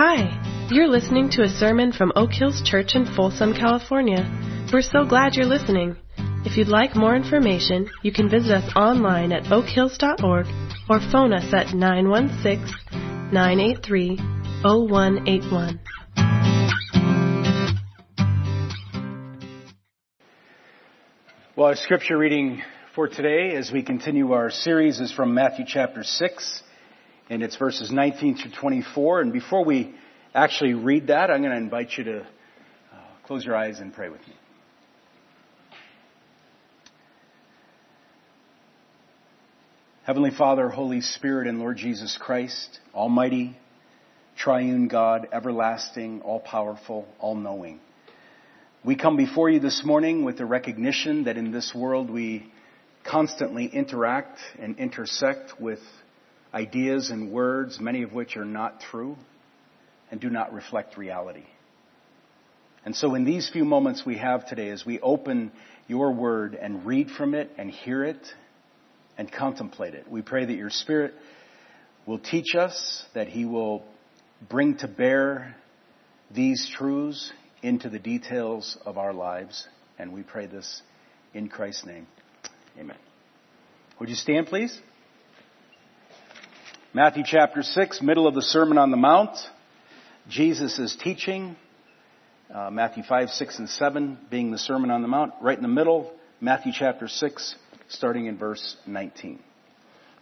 Hi, you're listening to a sermon from Oak Hills Church in Folsom, California. We're so glad you're listening. If you'd like more information, you can visit us online at oakhills.org or phone us at 916 983 0181. Well, our scripture reading for today as we continue our series is from Matthew chapter 6 and it's verses 19 through 24. And before we actually read that, I'm going to invite you to uh, close your eyes and pray with me. Heavenly Father, Holy Spirit, and Lord Jesus Christ, Almighty, Triune God, everlasting, all powerful, all knowing. We come before you this morning with the recognition that in this world we constantly interact and intersect with ideas and words, many of which are not true and do not reflect reality. And so in these few moments we have today, as we open your word and read from it and hear it and contemplate it, we pray that your spirit will teach us, that he will bring to bear these truths into the details of our lives. And we pray this in Christ's name. Amen. Would you stand, please? Matthew chapter 6, middle of the Sermon on the Mount. Jesus is teaching. Uh, Matthew 5, 6, and 7 being the Sermon on the Mount. Right in the middle, Matthew chapter 6, starting in verse 19.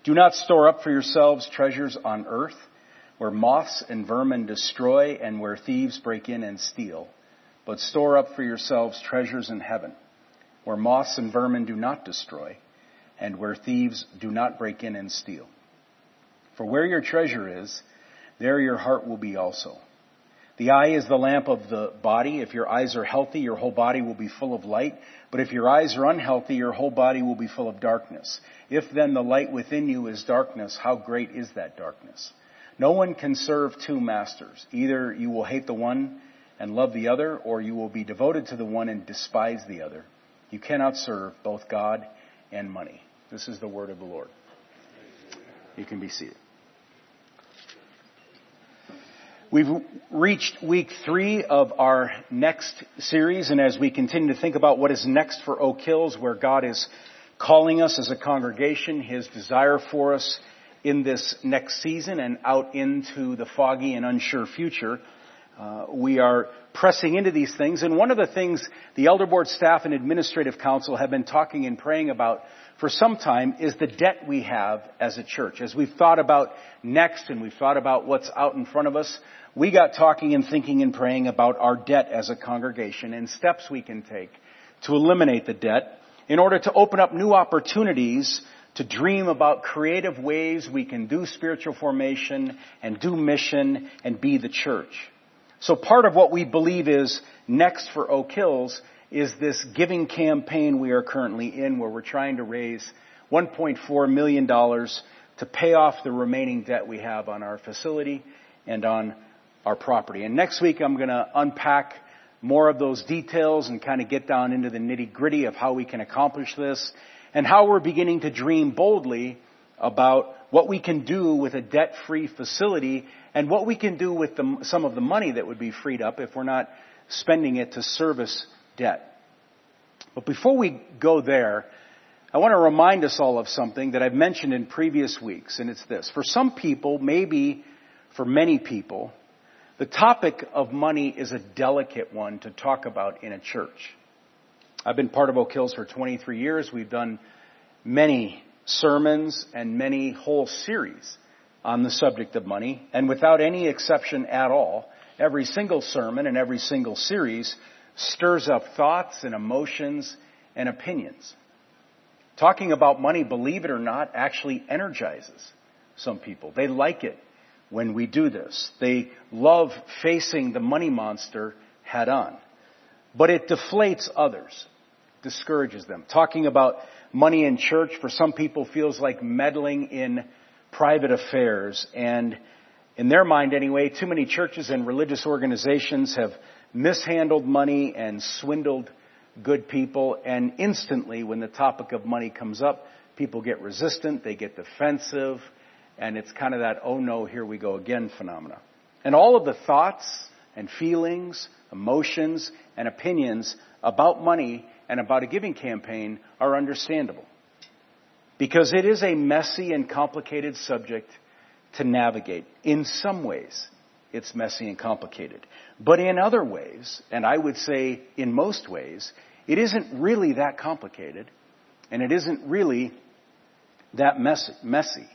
Do not store up for yourselves treasures on earth, where moths and vermin destroy and where thieves break in and steal. But store up for yourselves treasures in heaven, where moths and vermin do not destroy and where thieves do not break in and steal. For where your treasure is, there your heart will be also. The eye is the lamp of the body. If your eyes are healthy, your whole body will be full of light. But if your eyes are unhealthy, your whole body will be full of darkness. If then the light within you is darkness, how great is that darkness? No one can serve two masters. Either you will hate the one and love the other, or you will be devoted to the one and despise the other. You cannot serve both God and money. This is the word of the Lord. You can be seated. We've reached week three of our next series, and as we continue to think about what is next for Oak Hills, where God is calling us as a congregation, His desire for us in this next season and out into the foggy and unsure future, uh, we are pressing into these things. And one of the things the Elder Board staff and Administrative Council have been talking and praying about for some time is the debt we have as a church. As we've thought about next and we've thought about what's out in front of us, we got talking and thinking and praying about our debt as a congregation and steps we can take to eliminate the debt in order to open up new opportunities to dream about creative ways we can do spiritual formation and do mission and be the church. So part of what we believe is next for Oak Hills is this giving campaign we are currently in where we're trying to raise $1.4 million to pay off the remaining debt we have on our facility and on our property. And next week I'm going to unpack more of those details and kind of get down into the nitty gritty of how we can accomplish this and how we're beginning to dream boldly about what we can do with a debt-free facility and what we can do with the, some of the money that would be freed up if we're not spending it to service debt. But before we go there, I want to remind us all of something that I've mentioned in previous weeks, and it's this. For some people, maybe for many people, the topic of money is a delicate one to talk about in a church. I've been part of Oak Hills for 23 years. We've done many sermons and many whole series on the subject of money, and without any exception at all, every single sermon and every single series stirs up thoughts and emotions and opinions. Talking about money, believe it or not, actually energizes some people. They like it when we do this. They love facing the money monster head on. But it deflates others, discourages them. Talking about money in church for some people feels like meddling in private affairs and in their mind anyway, too many churches and religious organizations have mishandled money and swindled good people. And instantly, when the topic of money comes up, people get resistant, they get defensive, and it's kind of that, oh no, here we go again phenomena. And all of the thoughts and feelings, emotions, and opinions about money and about a giving campaign are understandable. Because it is a messy and complicated subject to navigate. In some ways, it's messy and complicated. But in other ways, and I would say in most ways, it isn't really that complicated, and it isn't really that messy.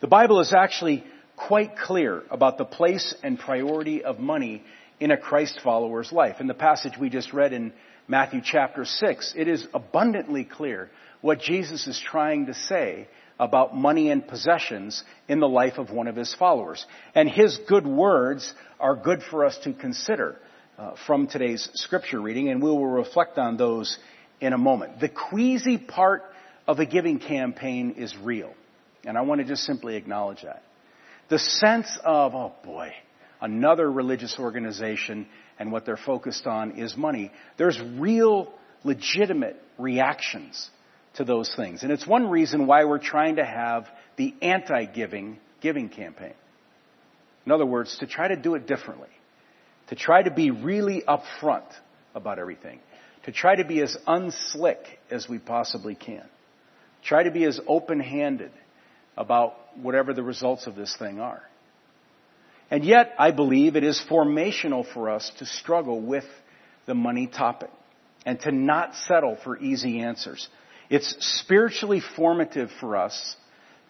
The Bible is actually quite clear about the place and priority of money in a Christ follower's life. In the passage we just read in Matthew chapter 6, it is abundantly clear what Jesus is trying to say about money and possessions in the life of one of his followers. And his good words are good for us to consider uh, from today's scripture reading, and we will reflect on those in a moment. The queasy part of a giving campaign is real. And I want to just simply acknowledge that. The sense of, oh boy, another religious organization and what they're focused on is money. There's real, legitimate reactions to those things. And it's one reason why we're trying to have the anti-giving giving campaign. In other words, to try to do it differently. To try to be really upfront about everything. To try to be as unslick as we possibly can. Try to be as open-handed about whatever the results of this thing are. And yet, I believe it is formational for us to struggle with the money topic and to not settle for easy answers. It's spiritually formative for us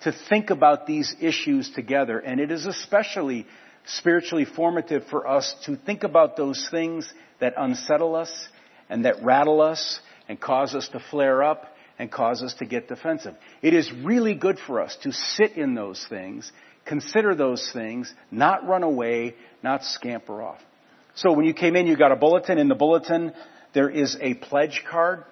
to think about these issues together, and it is especially spiritually formative for us to think about those things that unsettle us and that rattle us and cause us to flare up and cause us to get defensive. It is really good for us to sit in those things, consider those things, not run away, not scamper off. So when you came in, you got a bulletin. In the bulletin, there is a pledge card.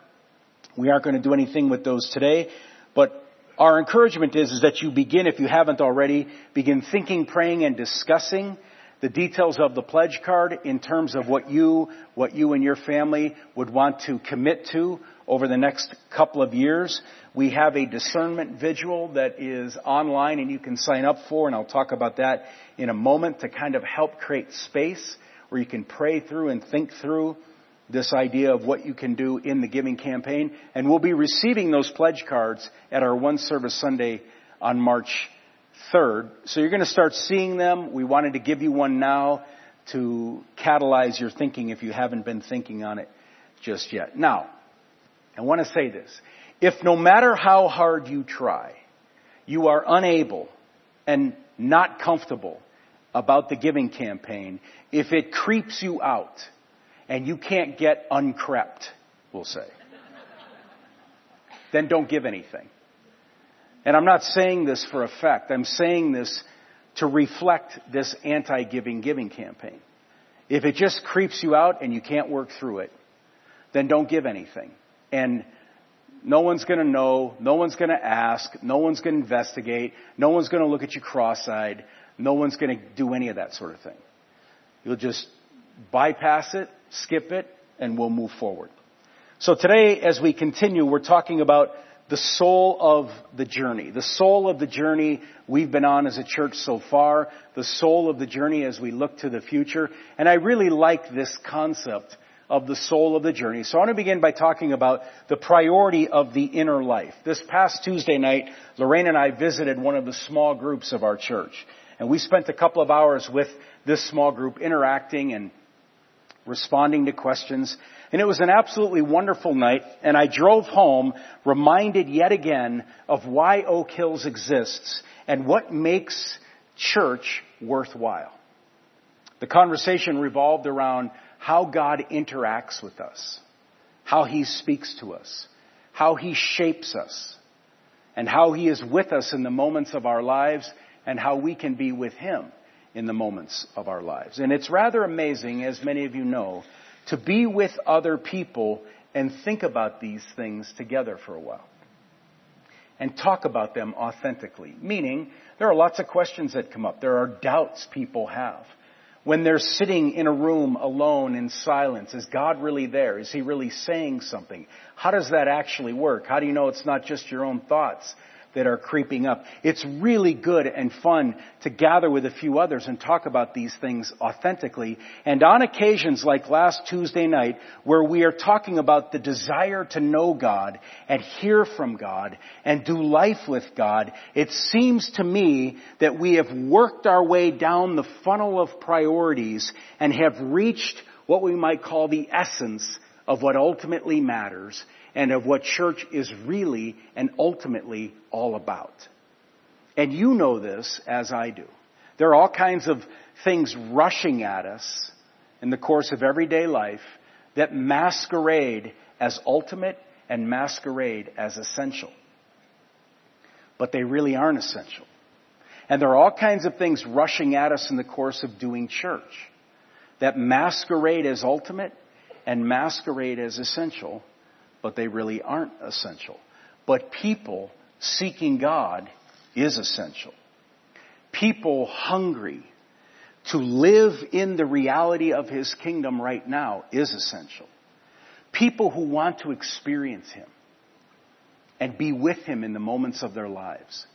We aren't going to do anything with those today, but our encouragement is, is that you begin, if you haven't already, begin thinking, praying, and discussing the details of the pledge card in terms of what you, what you and your family would want to commit to over the next couple of years. We have a discernment vigil that is online and you can sign up for, and I'll talk about that in a moment to kind of help create space where you can pray through and think through this idea of what you can do in the giving campaign. And we'll be receiving those pledge cards at our one service Sunday on March 3rd. So you're going to start seeing them. We wanted to give you one now to catalyze your thinking if you haven't been thinking on it just yet. Now, I want to say this. If no matter how hard you try, you are unable and not comfortable about the giving campaign, if it creeps you out and you can't get uncrept, we'll say, then don't give anything. And I'm not saying this for effect. I'm saying this to reflect this anti-giving giving campaign. If it just creeps you out and you can't work through it, then don't give anything and no one's going to know, no one's going to ask, no one's going to investigate, no one's going to look at you cross-eyed, no one's going to do any of that sort of thing. You'll just bypass it, skip it, and we'll move forward. So today, as we continue, we're talking about the soul of the journey. The soul of the journey we've been on as a church so far. The soul of the journey as we look to the future. And I really like this concept of the soul of the journey. So I want to begin by talking about the priority of the inner life. This past Tuesday night, Lorraine and I visited one of the small groups of our church. And we spent a couple of hours with this small group interacting and responding to questions. And it was an absolutely wonderful night. And I drove home reminded yet again of why Oak Hills exists and what makes church worthwhile. The conversation revolved around how God interacts with us, how He speaks to us, how He shapes us, and how He is with us in the moments of our lives and how we can be with Him in the moments of our lives. And it's rather amazing, as many of you know, to be with other people and think about these things together for a while. And talk about them authentically. Meaning, there are lots of questions that come up. There are doubts people have when they're sitting in a room alone in silence? Is God really there? Is He really saying something? How does that actually work? How do you know it's not just your own thoughts that are creeping up. It's really good and fun to gather with a few others and talk about these things authentically. And on occasions like last Tuesday night, where we are talking about the desire to know God and hear from God and do life with God, it seems to me that we have worked our way down the funnel of priorities and have reached what we might call the essence of what ultimately matters and of what church is really and ultimately all about. And you know this as I do. There are all kinds of things rushing at us in the course of everyday life that masquerade as ultimate and masquerade as essential. But they really aren't essential. And there are all kinds of things rushing at us in the course of doing church that masquerade as ultimate and masquerade as essential, but they really aren't essential. But people seeking God is essential. People hungry to live in the reality of His kingdom right now is essential. People who want to experience Him and be with Him in the moments of their lives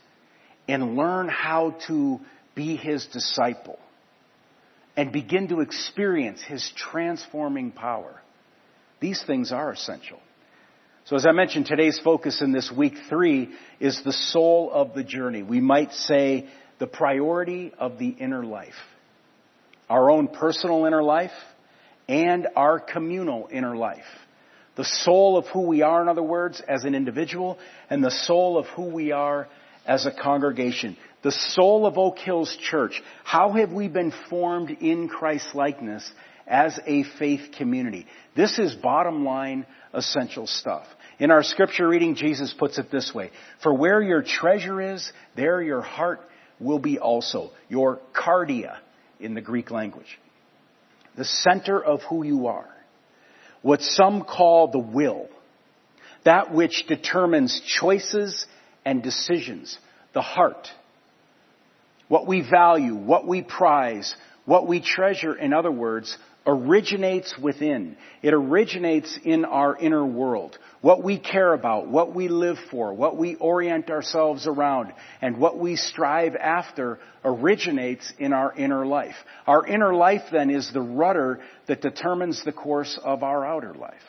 and learn how to be His disciple and begin to experience His transforming power. These things are essential. So as I mentioned, today's focus in this week three is the soul of the journey. We might say the priority of the inner life. Our own personal inner life and our communal inner life. The soul of who we are, in other words, as an individual, and the soul of who we are as a congregation. The soul of Oak Hills Church. How have we been formed in Christ's likeness as a faith community? This is bottom line essential stuff. In our scripture reading, Jesus puts it this way. For where your treasure is, there your heart will be also. Your kardia in the Greek language. The center of who you are. What some call the will. That which determines choices and decisions. The heart. What we value, what we prize, what we treasure, in other words, originates within. It originates in our inner world. What we care about, what we live for, what we orient ourselves around, and what we strive after originates in our inner life. Our inner life then is the rudder that determines the course of our outer life.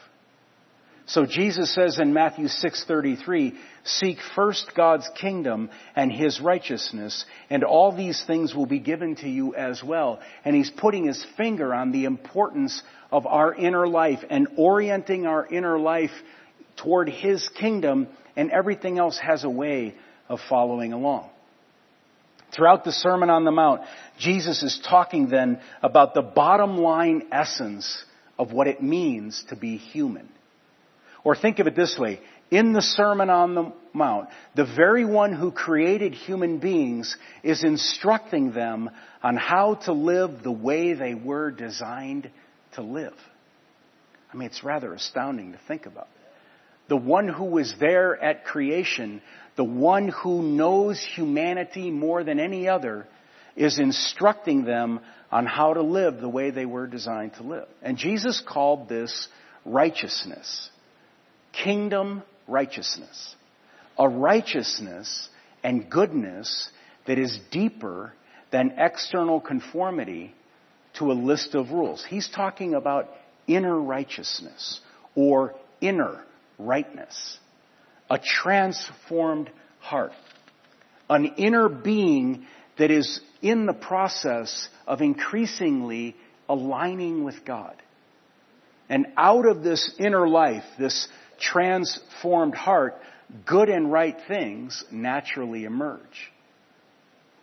So Jesus says in Matthew 6:33, "Seek first God's kingdom and his righteousness, and all these things will be given to you as well." And he's putting his finger on the importance of our inner life and orienting our inner life toward his kingdom, and everything else has a way of following along. Throughout the Sermon on the Mount, Jesus is talking then about the bottom line essence of what it means to be human. Or think of it this way. In the Sermon on the Mount, the very one who created human beings is instructing them on how to live the way they were designed to live. I mean, it's rather astounding to think about. The one who was there at creation, the one who knows humanity more than any other, is instructing them on how to live the way they were designed to live. And Jesus called this righteousness kingdom righteousness. A righteousness and goodness that is deeper than external conformity to a list of rules. He's talking about inner righteousness or inner rightness. A transformed heart. An inner being that is in the process of increasingly aligning with God. And out of this inner life, this transformed heart, good and right things naturally emerge.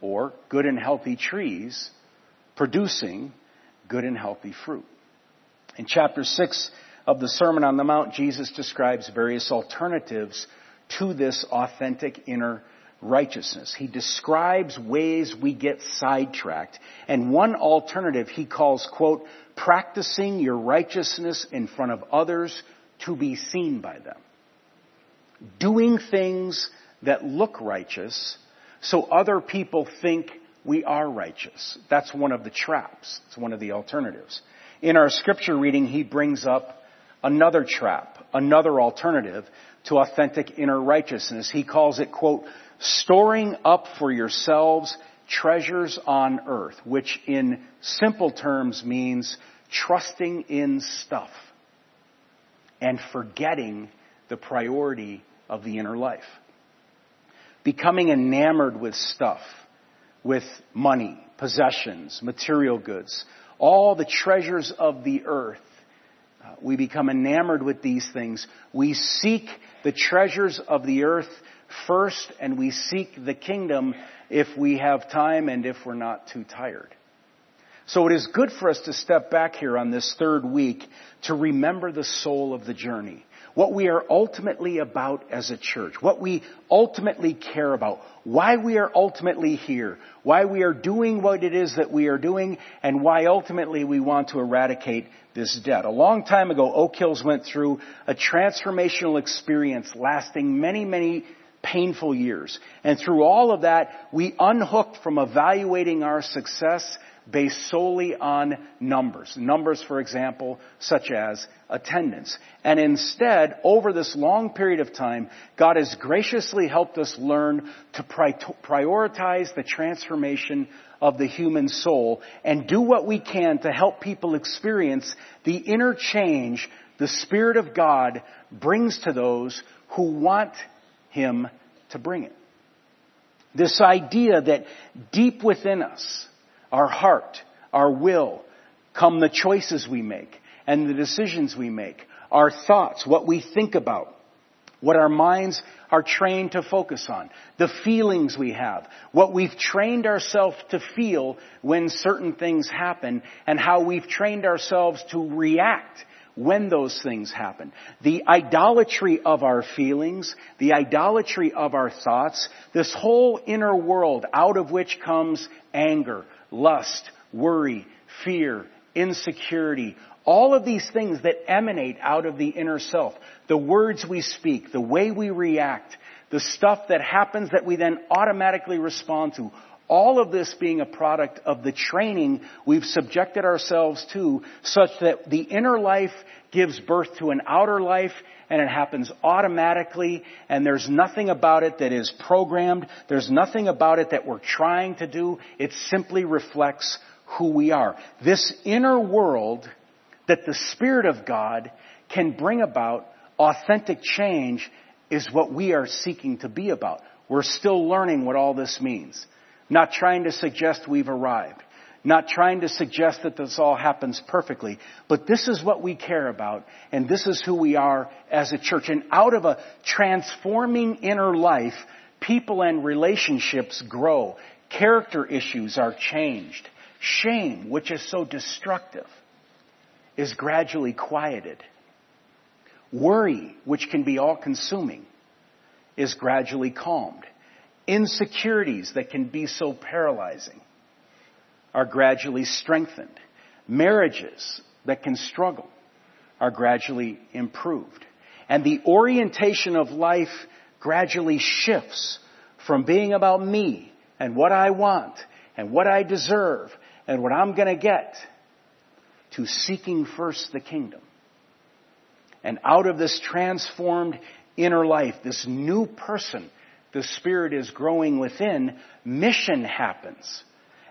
Or good and healthy trees producing good and healthy fruit. In chapter 6 of the Sermon on the Mount, Jesus describes various alternatives to this authentic inner righteousness. He describes ways we get sidetracked. And one alternative he calls, quote, practicing your righteousness in front of others to be seen by them. Doing things that look righteous so other people think we are righteous. That's one of the traps. It's one of the alternatives. In our scripture reading, he brings up another trap, another alternative to authentic inner righteousness. He calls it, quote, storing up for yourselves treasures on earth, which in simple terms means trusting in stuff and forgetting the priority of the inner life. Becoming enamored with stuff, with money, possessions, material goods, all the treasures of the earth. Uh, we become enamored with these things. We seek the treasures of the earth first and we seek the kingdom if we have time and if we're not too tired. So it is good for us to step back here on this third week to remember the soul of the journey. What we are ultimately about as a church. What we ultimately care about. Why we are ultimately here. Why we are doing what it is that we are doing and why ultimately we want to eradicate this debt. A long time ago, Oak Hills went through a transformational experience lasting many, many painful years. And through all of that, we unhooked from evaluating our success based solely on numbers. Numbers, for example, such as attendance. And instead, over this long period of time, God has graciously helped us learn to prioritize the transformation of the human soul and do what we can to help people experience the inner change the Spirit of God brings to those who want Him to bring it. This idea that deep within us, our heart, our will, come the choices we make and the decisions we make, our thoughts, what we think about, what our minds are trained to focus on, the feelings we have, what we've trained ourselves to feel when certain things happen, and how we've trained ourselves to react when those things happen. The idolatry of our feelings, the idolatry of our thoughts, this whole inner world out of which comes anger, lust, worry, fear, insecurity, all of these things that emanate out of the inner self, the words we speak, the way we react, the stuff that happens that we then automatically respond to, all of this being a product of the training we've subjected ourselves to such that the inner life gives birth to an outer life and it happens automatically and there's nothing about it that is programmed. There's nothing about it that we're trying to do. It simply reflects who we are. This inner world that the Spirit of God can bring about authentic change is what we are seeking to be about. We're still learning what all this means. Not trying to suggest we've arrived. Not trying to suggest that this all happens perfectly. But this is what we care about, and this is who we are as a church. And out of a transforming inner life, people and relationships grow. Character issues are changed. Shame, which is so destructive, is gradually quieted. Worry, which can be all consuming, is gradually calmed insecurities that can be so paralyzing are gradually strengthened. Marriages that can struggle are gradually improved. And the orientation of life gradually shifts from being about me and what I want and what I deserve and what I'm going to get to seeking first the kingdom. And out of this transformed inner life, this new person the Spirit is growing within, mission happens.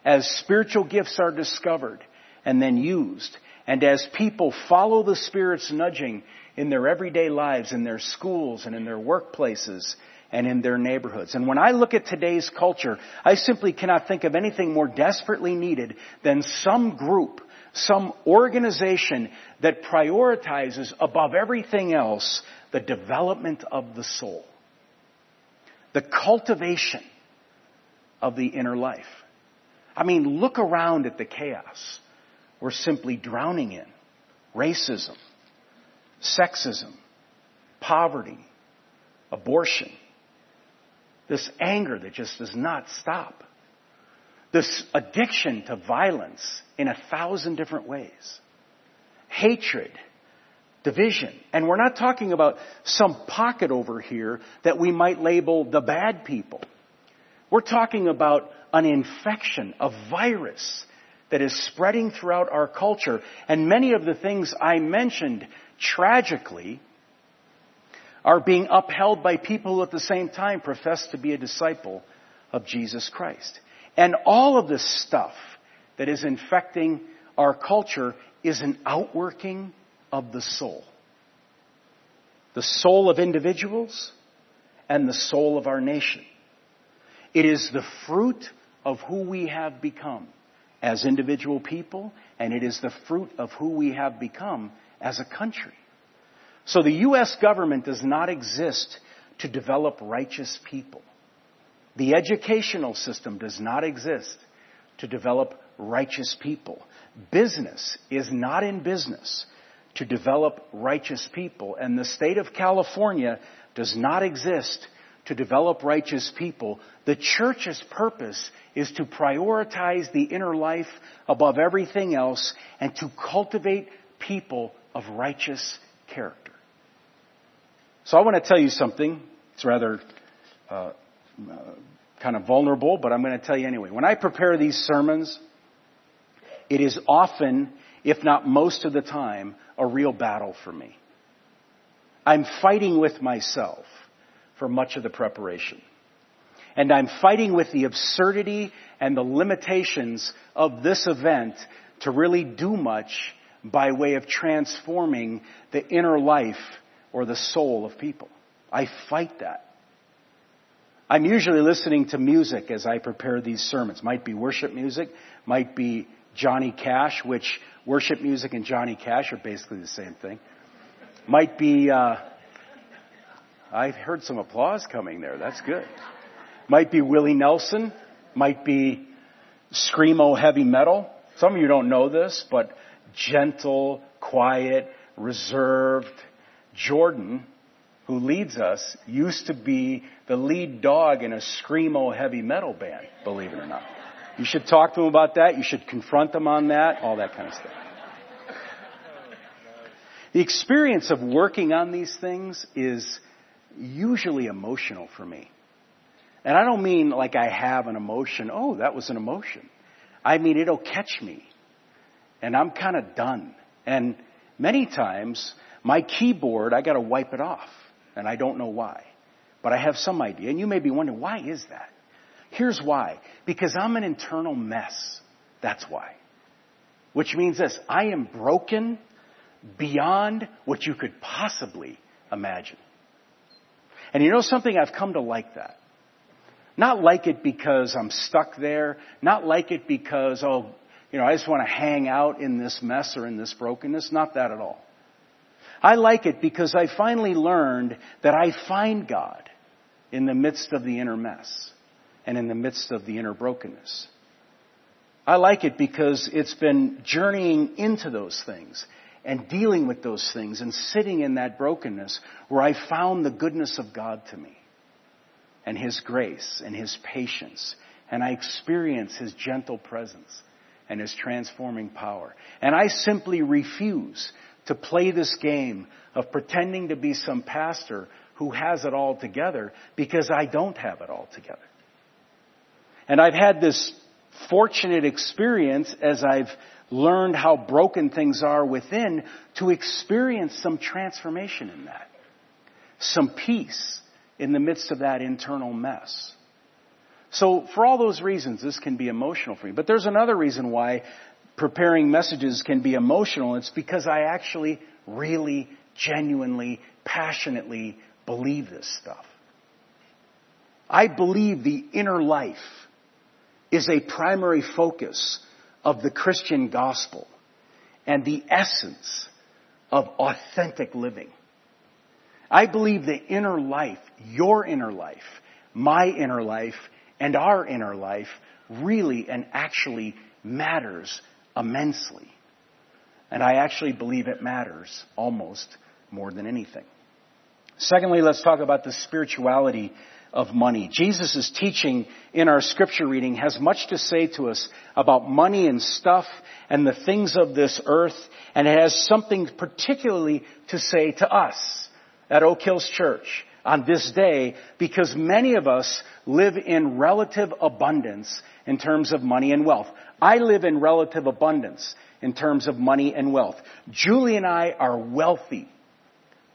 As spiritual gifts are discovered and then used, and as people follow the Spirit's nudging in their everyday lives, in their schools and in their workplaces and in their neighborhoods. And when I look at today's culture, I simply cannot think of anything more desperately needed than some group, some organization that prioritizes above everything else the development of the soul the cultivation of the inner life. I mean, look around at the chaos we're simply drowning in. Racism, sexism, poverty, abortion, this anger that just does not stop, this addiction to violence in a thousand different ways, hatred, division. And we're not talking about some pocket over here that we might label the bad people. We're talking about an infection, a virus that is spreading throughout our culture. And many of the things I mentioned tragically are being upheld by people who at the same time profess to be a disciple of Jesus Christ. And all of this stuff that is infecting our culture is an outworking of the soul. The soul of individuals and the soul of our nation. It is the fruit of who we have become as individual people, and it is the fruit of who we have become as a country. So the U.S. government does not exist to develop righteous people. The educational system does not exist to develop righteous people. Business is not in business to develop righteous people. And the state of California does not exist to develop righteous people. The church's purpose is to prioritize the inner life above everything else and to cultivate people of righteous character. So I want to tell you something. It's rather uh, uh, kind of vulnerable, but I'm going to tell you anyway. When I prepare these sermons, it is often, if not most of the time, a real battle for me. I'm fighting with myself for much of the preparation. And I'm fighting with the absurdity and the limitations of this event to really do much by way of transforming the inner life or the soul of people. I fight that. I'm usually listening to music as I prepare these sermons. Might be worship music, might be Johnny Cash, which worship music and Johnny Cash are basically the same thing. Might be, uh, I've heard some applause coming there. That's good. Might be Willie Nelson. Might be screamo heavy metal. Some of you don't know this, but gentle, quiet, reserved. Jordan, who leads us, used to be the lead dog in a screamo heavy metal band, believe it or not. You should talk to him about that. You should confront them on that, all that kind of stuff. The experience of working on these things is usually emotional for me. And I don't mean like I have an emotion, oh, that was an emotion. I mean, it'll catch me. And I'm kind of done. And many times, my keyboard, I gotta wipe it off. And I don't know why. But I have some idea. And you may be wondering, why is that? Here's why. Because I'm an internal mess. That's why. Which means this, I am broken beyond what you could possibly imagine. And you know something? I've come to like that. Not like it because I'm stuck there. Not like it because, oh, you know, I just want to hang out in this mess or in this brokenness. Not that at all. I like it because I finally learned that I find God in the midst of the inner mess and in the midst of the inner brokenness. I like it because it's been journeying into those things and dealing with those things and sitting in that brokenness where I found the goodness of God to me and His grace and His patience. And I experience His gentle presence and His transforming power. And I simply refuse to play this game of pretending to be some pastor who has it all together because I don't have it all together. And I've had this fortunate experience as I've learned how broken things are within to experience some transformation in that. Some peace in the midst of that internal mess. So for all those reasons, this can be emotional for me. But there's another reason why preparing messages can be emotional. It's because I actually really, genuinely, passionately believe this stuff. I believe the inner life is a primary focus of the Christian gospel and the essence of authentic living. I believe the inner life, your inner life, my inner life, and our inner life really and actually matters immensely. And I actually believe it matters almost more than anything. Secondly, let's talk about the spirituality of money. Jesus' teaching in our scripture reading has much to say to us about money and stuff and the things of this earth, and it has something particularly to say to us at Oak Hills Church on this day because many of us live in relative abundance in terms of money and wealth. I live in relative abundance in terms of money and wealth. Julie and I are wealthy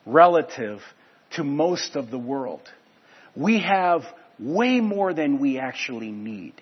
relative to most of the world. We have way more than we actually need.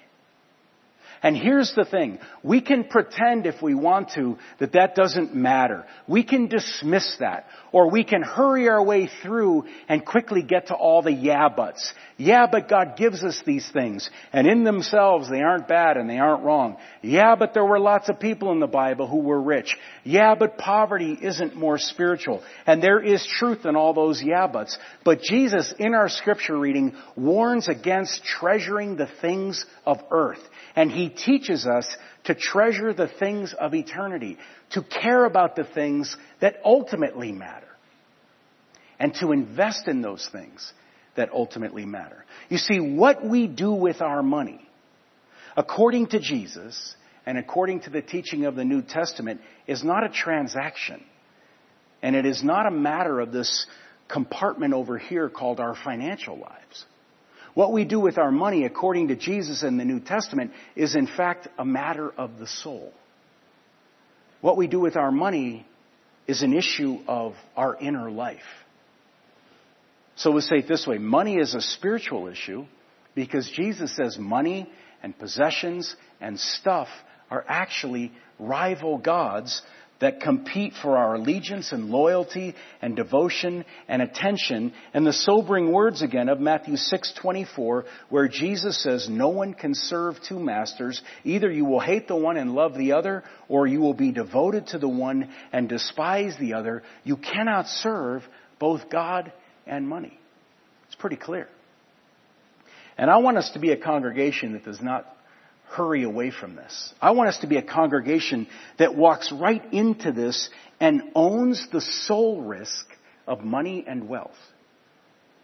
And here's the thing. We can pretend if we want to that that doesn't matter. We can dismiss that. Or we can hurry our way through and quickly get to all the yeah buts. Yeah, but God gives us these things. And in themselves, they aren't bad and they aren't wrong. Yeah, but there were lots of people in the Bible who were rich. Yeah, but poverty isn't more spiritual. And there is truth in all those yeah buts. But Jesus, in our scripture reading, warns against treasuring the things of earth. And he teaches us to treasure the things of eternity, to care about the things that ultimately matter, and to invest in those things that ultimately matter. You see, what we do with our money, according to Jesus and according to the teaching of the New Testament, is not a transaction. And it is not a matter of this compartment over here called our financial lives. What we do with our money, according to Jesus in the New Testament, is in fact a matter of the soul. What we do with our money is an issue of our inner life. So we'll say it this way money is a spiritual issue because Jesus says money and possessions and stuff are actually rival gods that compete for our allegiance and loyalty and devotion and attention and the sobering words again of Matthew 6:24 where Jesus says no one can serve two masters. Either you will hate the one and love the other or you will be devoted to the one and despise the other. You cannot serve both God and money. It's pretty clear. And I want us to be a congregation that does not hurry away from this. I want us to be a congregation that walks right into this and owns the sole risk of money and wealth.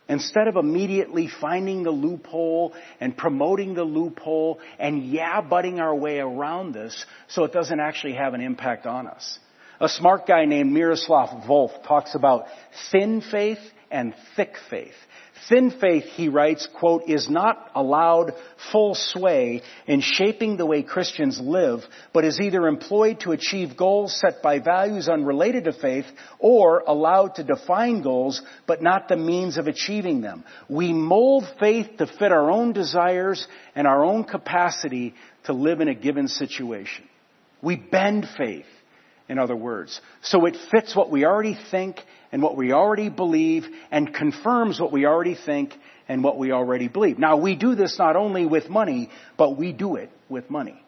Instead of immediately finding the loophole and promoting the loophole and yeah butting our way around this so it doesn't actually have an impact on us. A smart guy named Miroslav Volf talks about thin faith and thick faith. Thin faith, he writes, quote, is not allowed full sway in shaping the way Christians live, but is either employed to achieve goals set by values unrelated to faith or allowed to define goals, but not the means of achieving them. We mold faith to fit our own desires and our own capacity to live in a given situation. We bend faith in other words. So it fits what we already think and what we already believe and confirms what we already think and what we already believe. Now we do this not only with money, but we do it with money.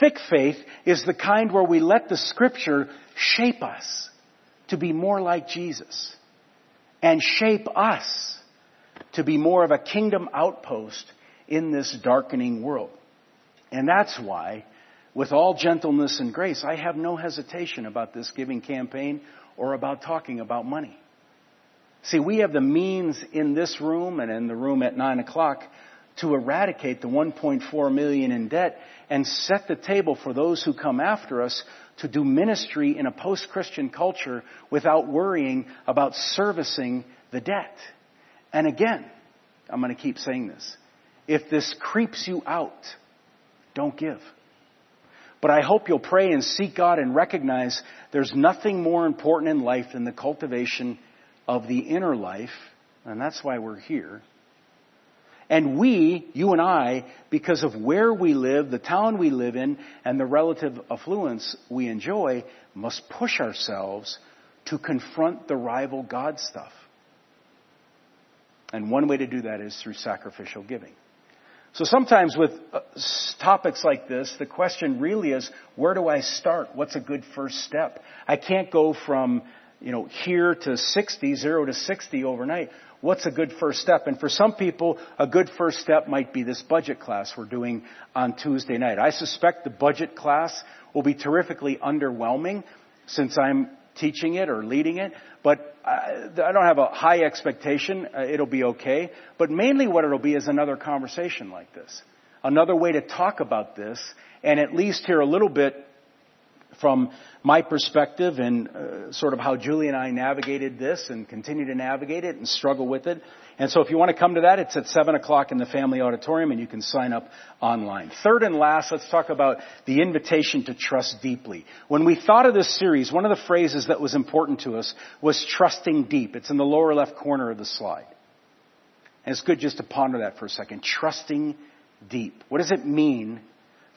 Thick faith is the kind where we let the scripture shape us to be more like Jesus and shape us to be more of a kingdom outpost in this darkening world. And that's why with all gentleness and grace, I have no hesitation about this giving campaign or about talking about money. See, we have the means in this room and in the room at 9 o'clock to eradicate the 1.4 million in debt and set the table for those who come after us to do ministry in a post-Christian culture without worrying about servicing the debt. And again, I'm going to keep saying this. If this creeps you out, don't give. But I hope you'll pray and seek God and recognize there's nothing more important in life than the cultivation of the inner life, and that's why we're here. And we, you and I, because of where we live, the town we live in, and the relative affluence we enjoy, must push ourselves to confront the rival God stuff. And one way to do that is through sacrificial giving. So sometimes with uh, topics like this, the question really is, where do I start? What's a good first step? I can't go from, you know, here to 60, zero to 60 overnight. What's a good first step? And for some people, a good first step might be this budget class we're doing on Tuesday night. I suspect the budget class will be terrifically underwhelming since I'm teaching it or leading it, but I don't have a high expectation. Uh, it'll be okay. But mainly what it'll be is another conversation like this. Another way to talk about this and at least hear a little bit from my perspective and uh, sort of how Julie and I navigated this and continue to navigate it and struggle with it. And so if you want to come to that, it's at 7 o'clock in the family auditorium and you can sign up online. Third and last, let's talk about the invitation to trust deeply. When we thought of this series, one of the phrases that was important to us was trusting deep. It's in the lower left corner of the slide. And it's good just to ponder that for a second. Trusting deep. What does it mean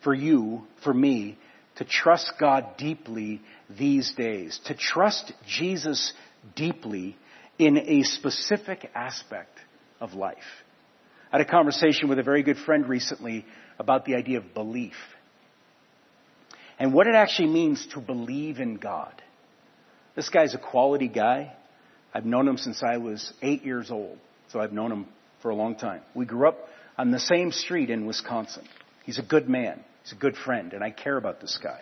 for you, for me, to trust God deeply these days? To trust Jesus deeply in a specific aspect of life. I had a conversation with a very good friend recently about the idea of belief and what it actually means to believe in God. This guy's a quality guy. I've known him since I was eight years old, so I've known him for a long time. We grew up on the same street in Wisconsin. He's a good man. He's a good friend, and I care about this guy.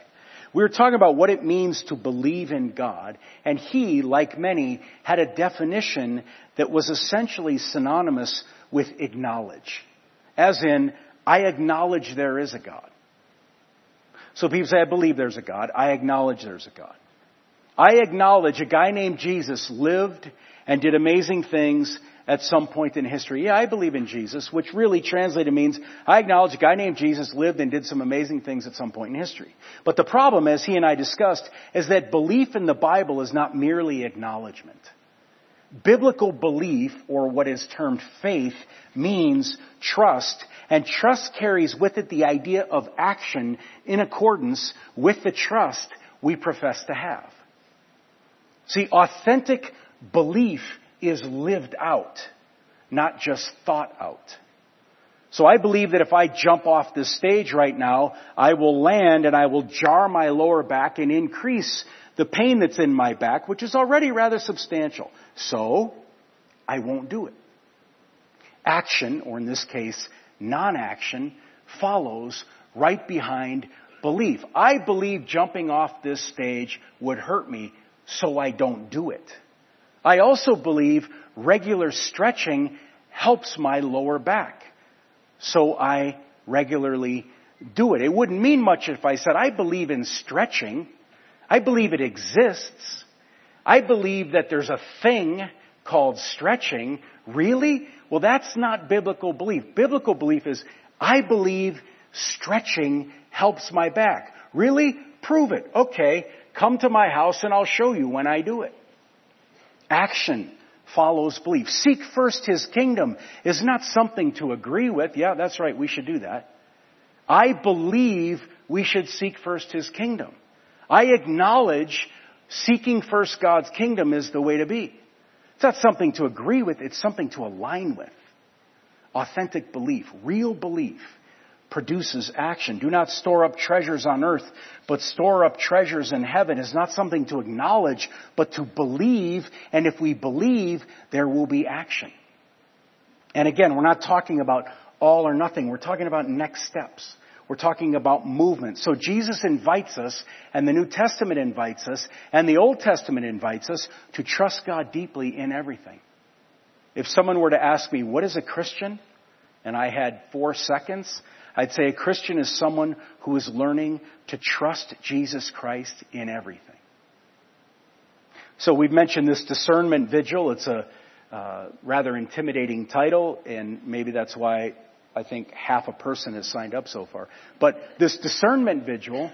We were talking about what it means to believe in God, and he, like many, had a definition that was essentially synonymous with acknowledge. As in, I acknowledge there is a God. So people say, I believe there's a God. I acknowledge there's a God. I acknowledge a guy named Jesus lived and did amazing things at some point in history. Yeah, I believe in Jesus, which really translated means I acknowledge a guy named Jesus lived and did some amazing things at some point in history. But the problem, as he and I discussed, is that belief in the Bible is not merely acknowledgement. Biblical belief, or what is termed faith, means trust, and trust carries with it the idea of action in accordance with the trust we profess to have. See, authentic belief is lived out, not just thought out. So I believe that if I jump off this stage right now, I will land and I will jar my lower back and increase the pain that's in my back, which is already rather substantial. So, I won't do it. Action, or in this case, non-action, follows right behind belief. I believe jumping off this stage would hurt me, so I don't do it. I also believe regular stretching helps my lower back. So I regularly do it. It wouldn't mean much if I said, I believe in stretching. I believe it exists. I believe that there's a thing called stretching. Really? Well, that's not biblical belief. Biblical belief is, I believe stretching helps my back. Really? Prove it. Okay. Come to my house and I'll show you when I do it. Action follows belief. Seek first His kingdom is not something to agree with. Yeah, that's right, we should do that. I believe we should seek first His kingdom. I acknowledge seeking first God's kingdom is the way to be. It's not something to agree with, it's something to align with. Authentic belief, real belief produces action. Do not store up treasures on earth, but store up treasures in heaven is not something to acknowledge, but to believe. And if we believe, there will be action. And again, we're not talking about all or nothing. We're talking about next steps. We're talking about movement. So Jesus invites us, and the New Testament invites us, and the Old Testament invites us to trust God deeply in everything. If someone were to ask me, what is a Christian? And I had four seconds, I'd say a Christian is someone who is learning to trust Jesus Christ in everything. So we've mentioned this discernment vigil. It's a uh, rather intimidating title, and maybe that's why I think half a person has signed up so far. But this discernment vigil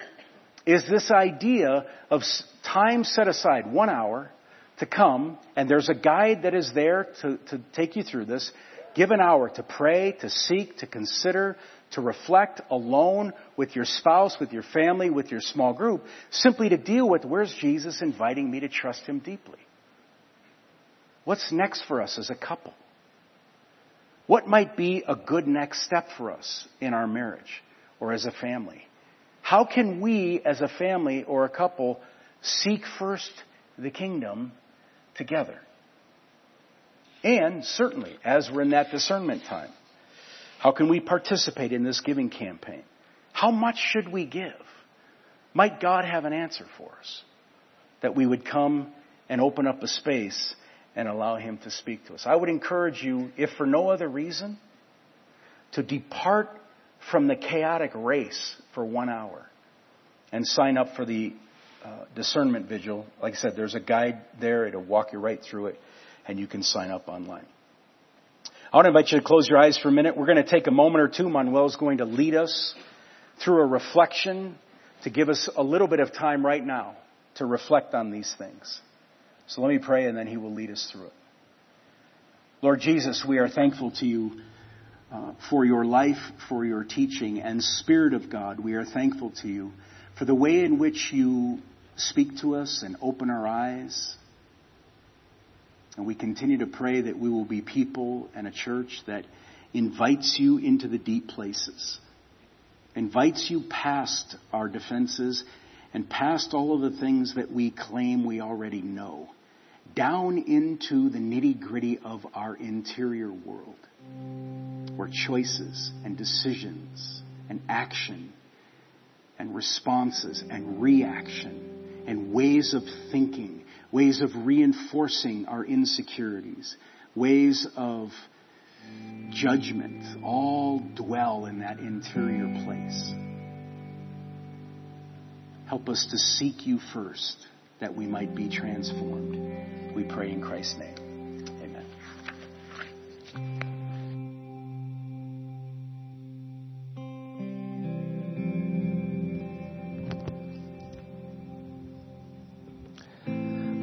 is this idea of time set aside, one hour, to come, and there's a guide that is there to, to take you through this. Give an hour to pray, to seek, to consider, to reflect alone with your spouse, with your family, with your small group, simply to deal with where's Jesus inviting me to trust Him deeply? What's next for us as a couple? What might be a good next step for us in our marriage or as a family? How can we as a family or a couple seek first the kingdom together? And certainly, as we're in that discernment time, how can we participate in this giving campaign? How much should we give? Might God have an answer for us? That we would come and open up a space and allow Him to speak to us. I would encourage you, if for no other reason, to depart from the chaotic race for one hour and sign up for the uh, discernment vigil, like I said, there's a guide there. It'll walk you right through it, and you can sign up online. I want to invite you to close your eyes for a minute. We're going to take a moment or two. Manuel's going to lead us through a reflection to give us a little bit of time right now to reflect on these things. So let me pray and then he will lead us through it. Lord Jesus, we are thankful to you uh, for your life, for your teaching, and Spirit of God, we are thankful to you for the way in which you speak to us and open our eyes. And we continue to pray that we will be people and a church that invites you into the deep places, invites you past our defenses and past all of the things that we claim we already know, down into the nitty gritty of our interior world, where choices and decisions and action and responses and reaction and ways of thinking, ways of reinforcing our insecurities, ways of judgment all dwell in that interior place. Help us to seek you first that we might be transformed. We pray in Christ's name.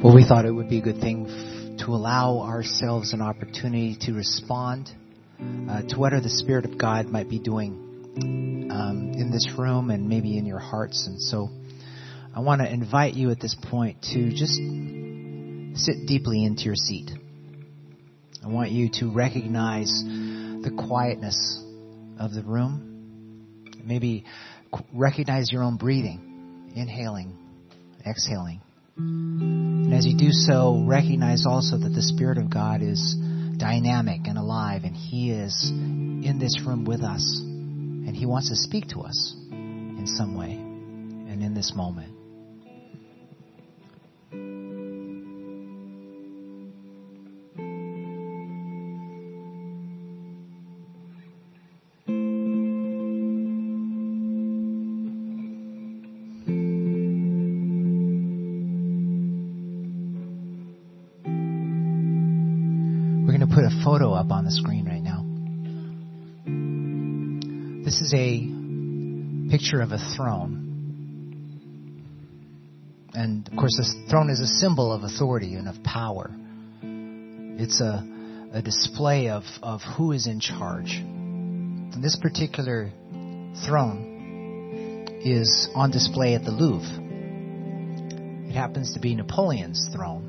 Well, we thought it would be a good thing f- to allow ourselves an opportunity to respond uh, to whatever the Spirit of God might be doing um, in this room and maybe in your hearts. And so I want to invite you at this point to just sit deeply into your seat. I want you to recognize the quietness of the room. Maybe recognize your own breathing, inhaling, exhaling. And as you do so, recognize also that the Spirit of God is dynamic and alive, and He is in this room with us. And He wants to speak to us in some way and in this moment. Photo up on the screen right now. This is a picture of a throne. And of course, this throne is a symbol of authority and of power. It's a, a display of, of who is in charge. And this particular throne is on display at the Louvre. It happens to be Napoleon's throne.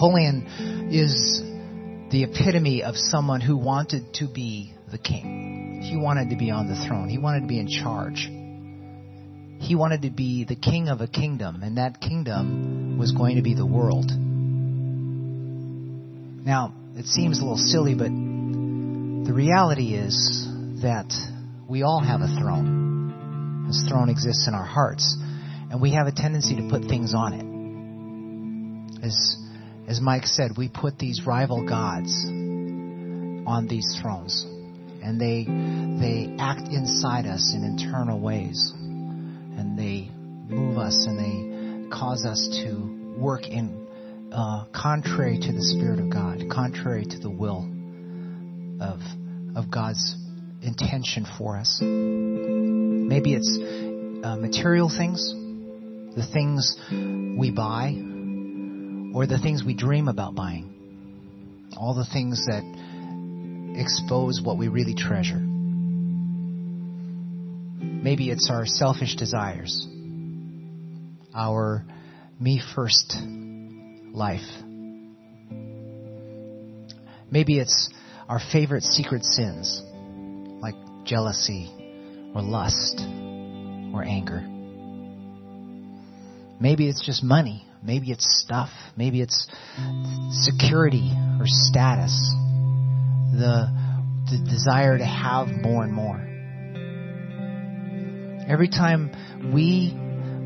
Napoleon is the epitome of someone who wanted to be the king. He wanted to be on the throne. He wanted to be in charge. He wanted to be the king of a kingdom, and that kingdom was going to be the world. Now, it seems a little silly, but the reality is that we all have a throne. This throne exists in our hearts, and we have a tendency to put things on it. As as Mike said, we put these rival gods on these thrones, and they they act inside us in internal ways, and they move us and they cause us to work in uh, contrary to the Spirit of God, contrary to the will of of God's intention for us. Maybe it's uh, material things, the things we buy or the things we dream about buying. All the things that expose what we really treasure. Maybe it's our selfish desires, our me first life. Maybe it's our favorite secret sins, like jealousy or lust or anger. Maybe it's just money Maybe it's stuff. Maybe it's security or status. The, the desire to have more and more. Every time we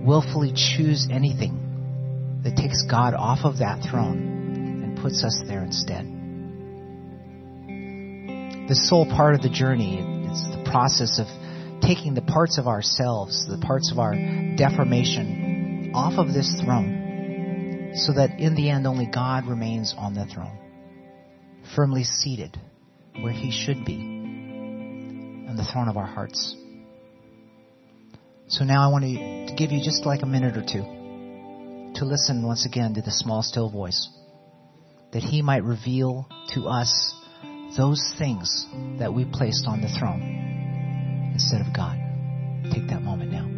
willfully choose anything that takes God off of that throne and puts us there instead. The sole part of the journey is the process of taking the parts of ourselves, the parts of our deformation off of this throne so that in the end only God remains on the throne, firmly seated where he should be on the throne of our hearts. So now I want to give you just like a minute or two to listen once again to the small still voice that he might reveal to us those things that we placed on the throne instead of God. Take that moment now.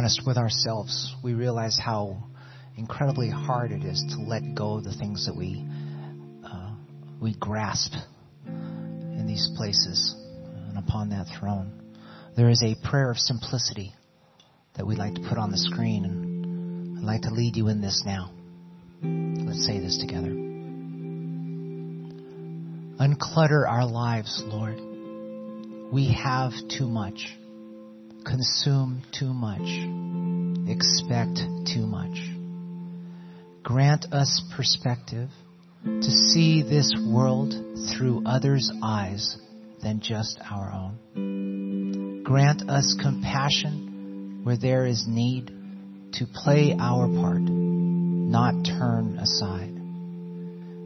Honest with ourselves, we realize how incredibly hard it is to let go of the things that we uh, we grasp in these places and upon that throne. There is a prayer of simplicity that we'd like to put on the screen, and I'd like to lead you in this now. Let's say this together. Unclutter our lives, Lord. We have too much consume too much, expect too much. Grant us perspective to see this world through others' eyes than just our own. Grant us compassion where there is need to play our part, not turn aside.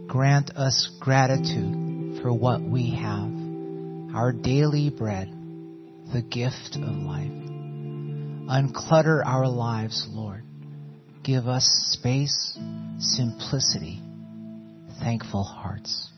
Grant us gratitude for what we have, our daily bread, the gift of life. Unclutter our lives, Lord. Give us space, simplicity, thankful hearts.